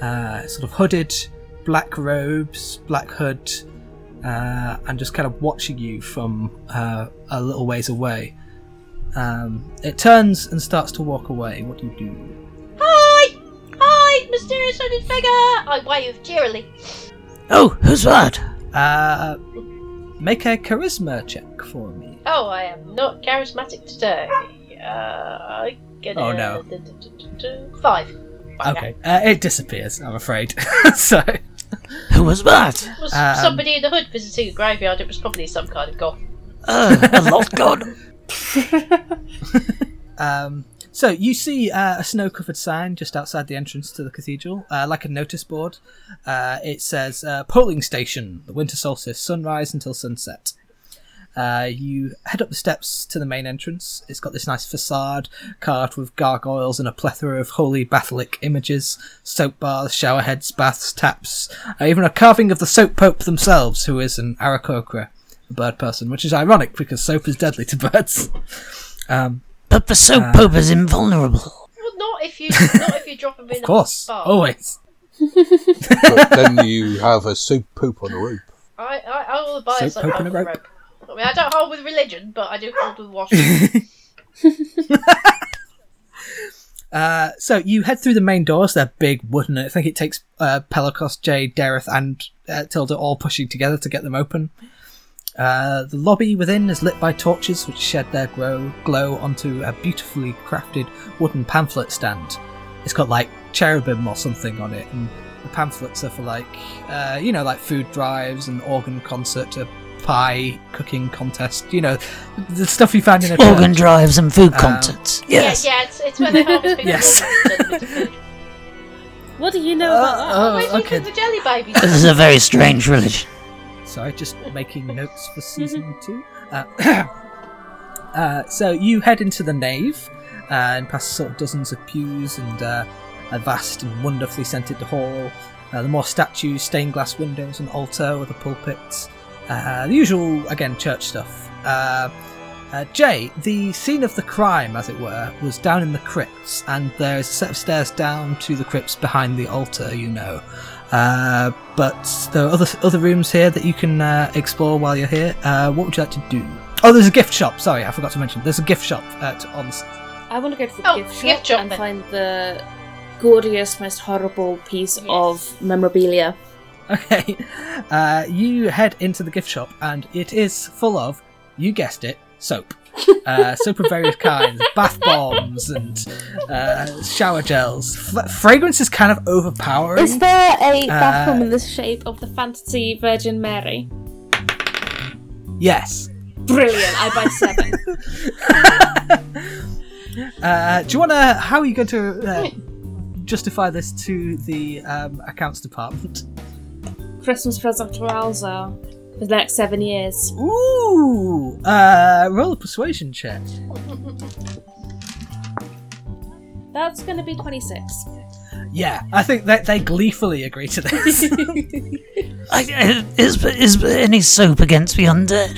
uh, sort of hooded, black robes, black hood, uh, and just kind of watching you from uh, a little ways away. Um, it turns and starts to walk away. What do you do?
Hi! Hi, mysterious hooded figure! I wave cheerily.
Oh, who's that?
Uh, make a charisma check for me.
Oh, I am not charismatic today. Uh, I get
Oh,
a-
no.
d- d- d- d- Five. Bugger.
Okay, uh, it disappears. I'm afraid. so,
Who was that?
It was
Um,
somebody in the hood visiting a graveyard. It was probably some kind of goth.
Uh, a lost god.
um, so you see uh, a snow-covered sign just outside the entrance to the cathedral, uh, like a notice board. Uh, it says uh, "Polling Station: The Winter Solstice, sunrise until sunset." Uh, you head up the steps to the main entrance. It's got this nice facade carved with gargoyles and a plethora of holy Batholic images, soap baths, shower heads, baths, taps, uh, even a carving of the soap pope themselves, who is an Aarakocra, a bird person, which is ironic because soap is deadly to birds. Um,
But the soap
Uh,
pope is invulnerable.
Well, not if you not if you drop him in
of course,
a bar.
always.
but then you have a soap poop on a rope.
I I, I will buy
Soap
a soap
pope
hold
and a rope.
rope. I mean, I don't hold with religion, but I do hold with washing.
Uh, so you head through the main doors. They're big wooden. I think it takes uh, Pelagos, Jay, Dareth, and uh, Tilda all pushing together to get them open. Uh, the lobby within is lit by torches, which shed their glow, glow onto a beautifully crafted wooden pamphlet stand. It's got like cherubim or something on it, and the pamphlets are for like, uh, you know, like food drives and organ concert, a pie cooking contest. You know, the stuff you find in a
Organ
church.
drives and food
Um,
contests.
yeah,
Yes.
yeah, it's, it's where they harvest people's
Yes.
organs and turn them into food.
What do you know
Uh,
about that?
oh, okay.
the jelly babies.
This is a very strange religion.
Sorry, just making notes for season two. Uh, uh, so you head into the nave uh, and past sort of dozens of pews and uh, a vast and wonderfully scented hall. Uh, the more statues, stained glass windows, an altar with a pulpit. Uh, the usual, again, church stuff. Uh, uh, Jay, the scene of the crime, as it were, was down in the crypts, and there is a set of stairs down to the crypts behind the altar, you know. Uh, but there are other other rooms here that you can uh, explore while you're here. Uh, what would you like to do? Oh, there's a gift shop. Sorry, I forgot to mention. There's a gift shop at on.
I want to go to the
Oh,
gift shop,
gift shop
and
then.
find the gaudiest, most horrible piece of memorabilia.
Okay, uh, you head into the gift shop, and it is full of, you guessed it, soap. Uh, soap of various kinds, bath bombs and uh, shower gels. F- fragrance is kind of overpowering.
Is there a
Uh,
bathroom in the shape of the fantasy Virgin Mary?
Yes.
Brilliant! I buy seven.
Uh, do you want to? How are you going to uh, justify this to the um, accounts department?
Christmas present for Alza for the next seven years.
Ooh, uh, roll a persuasion check.
That's going to be twenty-six.
Yeah, I think that they gleefully agree to this.
I, is, is there any soap against the undead?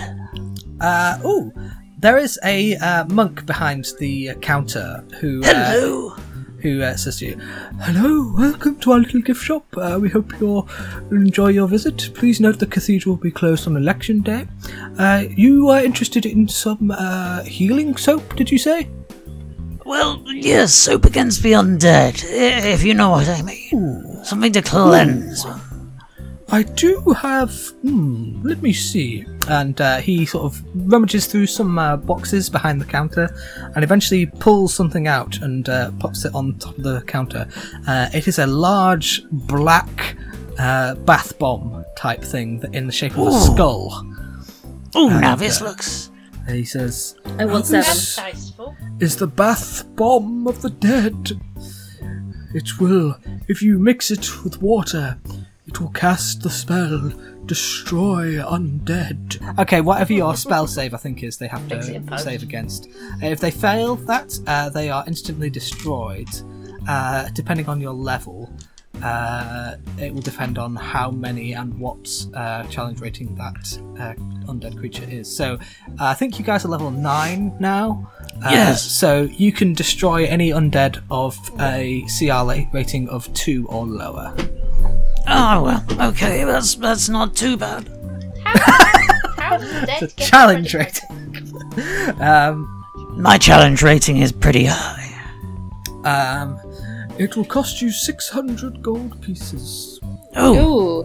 uh, ooh, there is a uh, monk behind the counter who uh,
Hello.
Who uh, says to you, "Hello, welcome to our little gift shop. Uh, we hope you'll enjoy your visit. Please note the cathedral will be closed on election day. Uh, you are interested in some uh, healing soap? Did you say?"
Well, yes, soap against the undead, if you know what I mean. Something to cleanse.
I do have. Hmm, let me see. And uh, he sort of rummages through some uh, boxes behind the counter and eventually pulls something out and uh, pops it on top of the counter. Uh, it is a large black uh, bath bomb type thing in the shape of a
Ooh.
skull.
Oh,
And,
now this
uh,
looks.
He says,
I want seven.
This
Tasteful.
is the bath bomb of the dead. It will, if you mix it with water, it will cast the spell Destroy Undead. Okay, whatever your spell save, I think, is, they have to save against. Uh, If they fail that, uh, they are instantly destroyed, uh, depending on your level. Uh, it will depend on how many and what uh, challenge rating that uh, undead creature is. So uh, I think you guys are level nine now. Uh,
Yes.
So you can destroy any undead of a CR rating of two or lower.
Oh well, okay, that's that's not too bad.
How does dead
It's a challenge rating. um,
My challenge rating is pretty high.
um, it will cost you six hundred gold pieces.
Oh,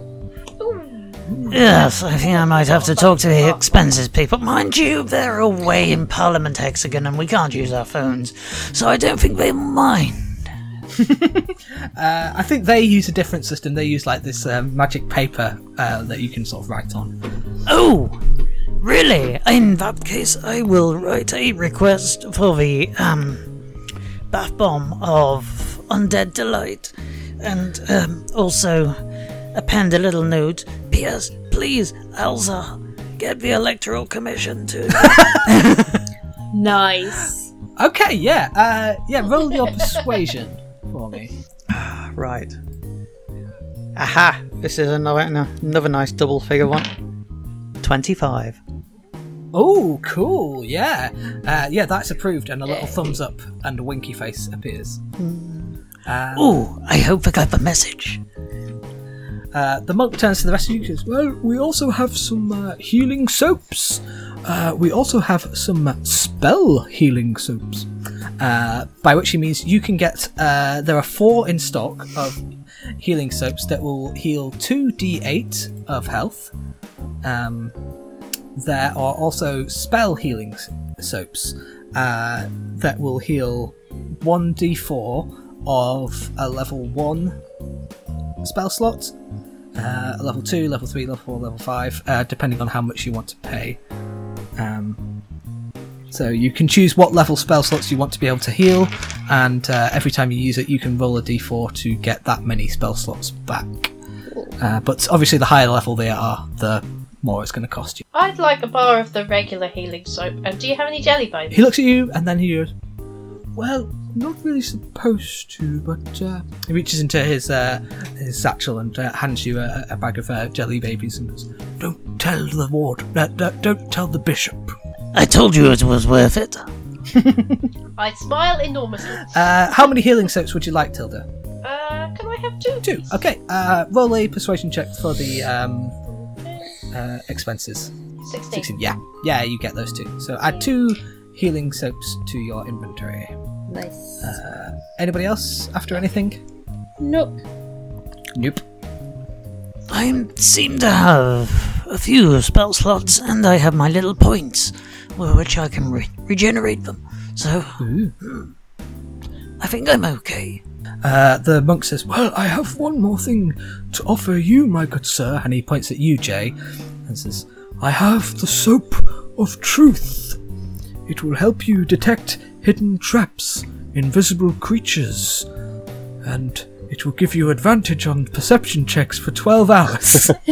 Ooh.
yes, I think I might have to talk to the expenses people. Mind you, they're away in Parliament Hexagon and we can't use our phones, so I don't think they mind.
Uh, I think they use a different system. They use like this um, magic paper uh, that you can sort of write on.
Oh, really? In that case, I will write a request for the um bath bomb of undead delight, and um, also append a little note. P.S. Please, Elsa, get the electoral commission to.
Nice.
Okay, yeah, uh, yeah. Roll your persuasion for me.
Right. Aha! This is another another nice double figure one. Twenty-five.
Oh, cool. Yeah, uh, yeah. That's approved, and a little thumbs up and a winky face appears. Um,
Ooh, I hope I got the message.
Uh, the monk turns to the rest of you and says, Well, we also have some uh, healing soaps. Uh, we also have some spell healing soaps. Uh, by which he means you can get. Uh, there are four in stock of healing soaps that will heal 2d8 of health. Um, there are also spell healing soaps uh, that will heal 1d4 of a level 1 spell slots. uh, level 2, level 3, level 4, level 5, uh, depending on how much you want to pay. Um, so you can choose what level spell slots you want to be able to heal, and uh, every time you use it, you can roll a d4 to get that many spell slots back. Uh, but obviously, the higher level they are, the more it's going to cost you.
I'd like a bar of the regular healing soap. And do you have any jelly bones?
He looks at you, and then he goes, "Well, not really supposed to, but uh, he reaches into his uh, his satchel and uh, hands you a, a bag of uh, jelly babies and goes, "Don't tell the ward. Uh, don't tell the bishop."
I told you it was worth it.
I smile enormously.
Uh, how many healing soaps would you like, Tilda?
Uh, can I have two?
Two. Okay. Uh, roll a persuasion check for the um, uh, expenses.
16.
16. Yeah, yeah, you get those two. So add two healing soaps to your inventory.
Nice.
Uh, anybody else after anything?
nope.
Nope.
I seem to have a few spell slots, and I have my little points, with which I can re- regenerate them. So, hmm, I think I'm okay.
Uh, the monk says, Well, I have one more thing to offer you, my good sir. And he points at you, Jay, and says, I have the soap of truth. It will help you detect hidden traps, invisible creatures, and it will give you advantage on perception checks for 12 hours.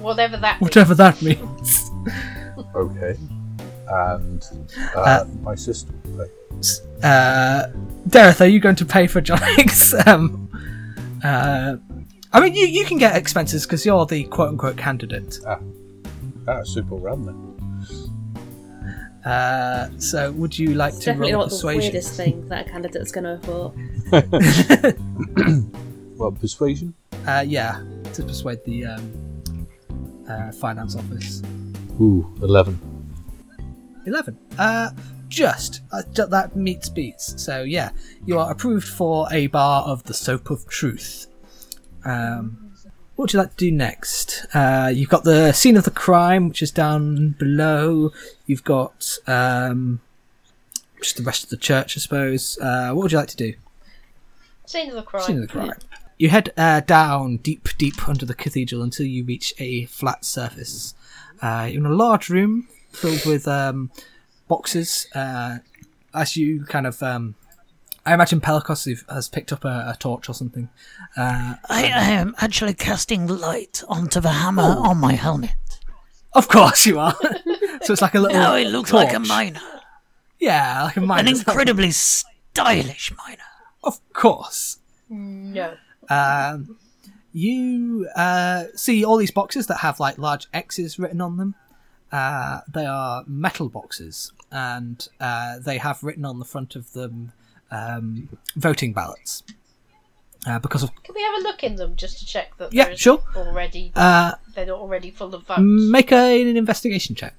Whatever that
Whatever that means.
Okay. And uh,
Uh,
my sister. will pay.
Uh, Dareth, are you going to pay for Johnny's? Um, uh, I mean, you, you can get expenses because you're the quote unquote candidate.
That's super random.
Uh, so, would you like
It's
to
definitely
roll
not the weirdest thing that a candidate's going to afford.
What persuasion?
Uh, yeah, to persuade the um, uh, finance office.
Ooh, eleven.
11. Uh, just. Uh, that meets beats. So, yeah, you are approved for a bar of the Soap of Truth. Um, what would you like to do next? Uh, you've got the scene of the crime, which is down below. You've got um, just the rest of the church, I suppose. Uh, what would you like to do?
Scene of the crime.
Scene of the crime. You head uh, down deep, deep under the cathedral until you reach a flat surface. Uh, you're in a large room filled with um, boxes. Uh, as you kind of, um, I imagine Pelikos has picked up a, a torch or something. Uh,
I, I am actually casting light onto the hammer on my helmet.
of course you are. so it's like a little.
Now it looks like a miner.
Yeah, like a
An
miner.
incredibly stylish miner.
Of course.
No.
Um, you uh, see all these boxes that have like large X's written on them. Uh, they are metal boxes, and uh, they have written on the front of them um, voting ballots. Uh, because of
Can we have a look in them just to check that
Yeah, sure.
already
uh,
they're not already full of votes?
make a, an investigation check.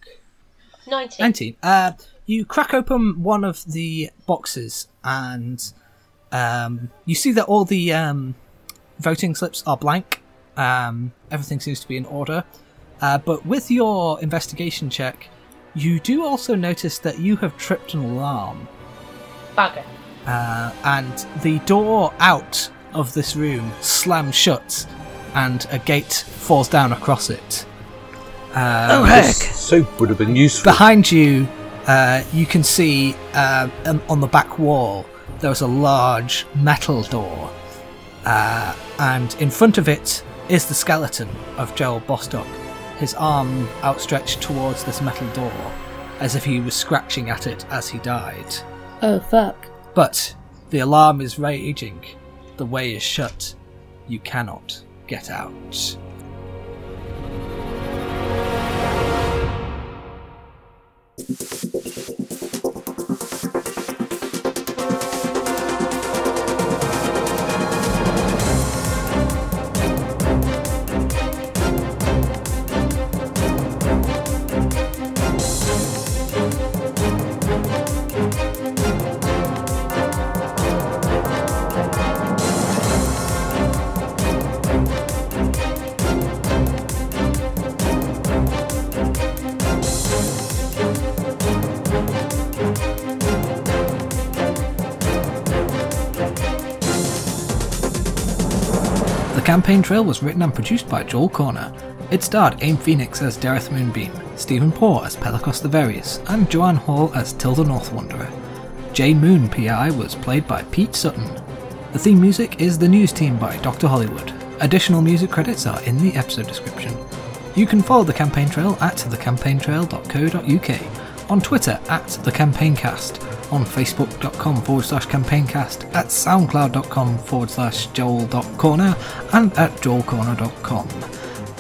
Nineteen.
19. Uh, you crack open one of the boxes and um, you see that all the um, voting slips are blank. Um, everything seems to be in order. Uh, but with your investigation check, you do also notice that you have tripped an alarm.
Bugger.
Uh, and the door out of this room slams shut and a gate falls down across it. Uh,
oh heck!
Soap would have been useful.
Behind you, uh, you can see uh, um, on the back wall there is a large metal door, uh, and in front of it is the skeleton of Joel Bostock, his arm outstretched towards this metal door, as if he was scratching at it as he died.
Oh fuck.
But the alarm is raging. The way is shut. You cannot get out. Campaign trail was written and produced by Joel Cornah. It starred Aym Phoenix as Dareth Moonbeam, Steven Poore as Pelagos the Various, and Joanne Hall as Tilda North Wanderer. Jane Moon PI was played by Pete Sutton. The theme music is The News Team by Dr. Hollywood. Additional music credits are in the episode description. You can follow the campaign trail at thecampaigntrail.co.uk, on Twitter at thecampaigncast, on facebook.com forward slash campaigncast, at soundcloud.com forward slash joel.cornah, and at joelcornah.com.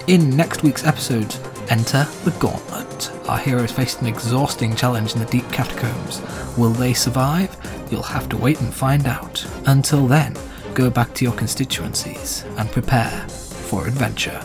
In next week's episode, enter the Gauntlet. Our heroes faced an exhausting challenge in the deep catacombs. Will they survive? You'll have to wait and find out. Until then, go back to your constituencies and prepare for adventure.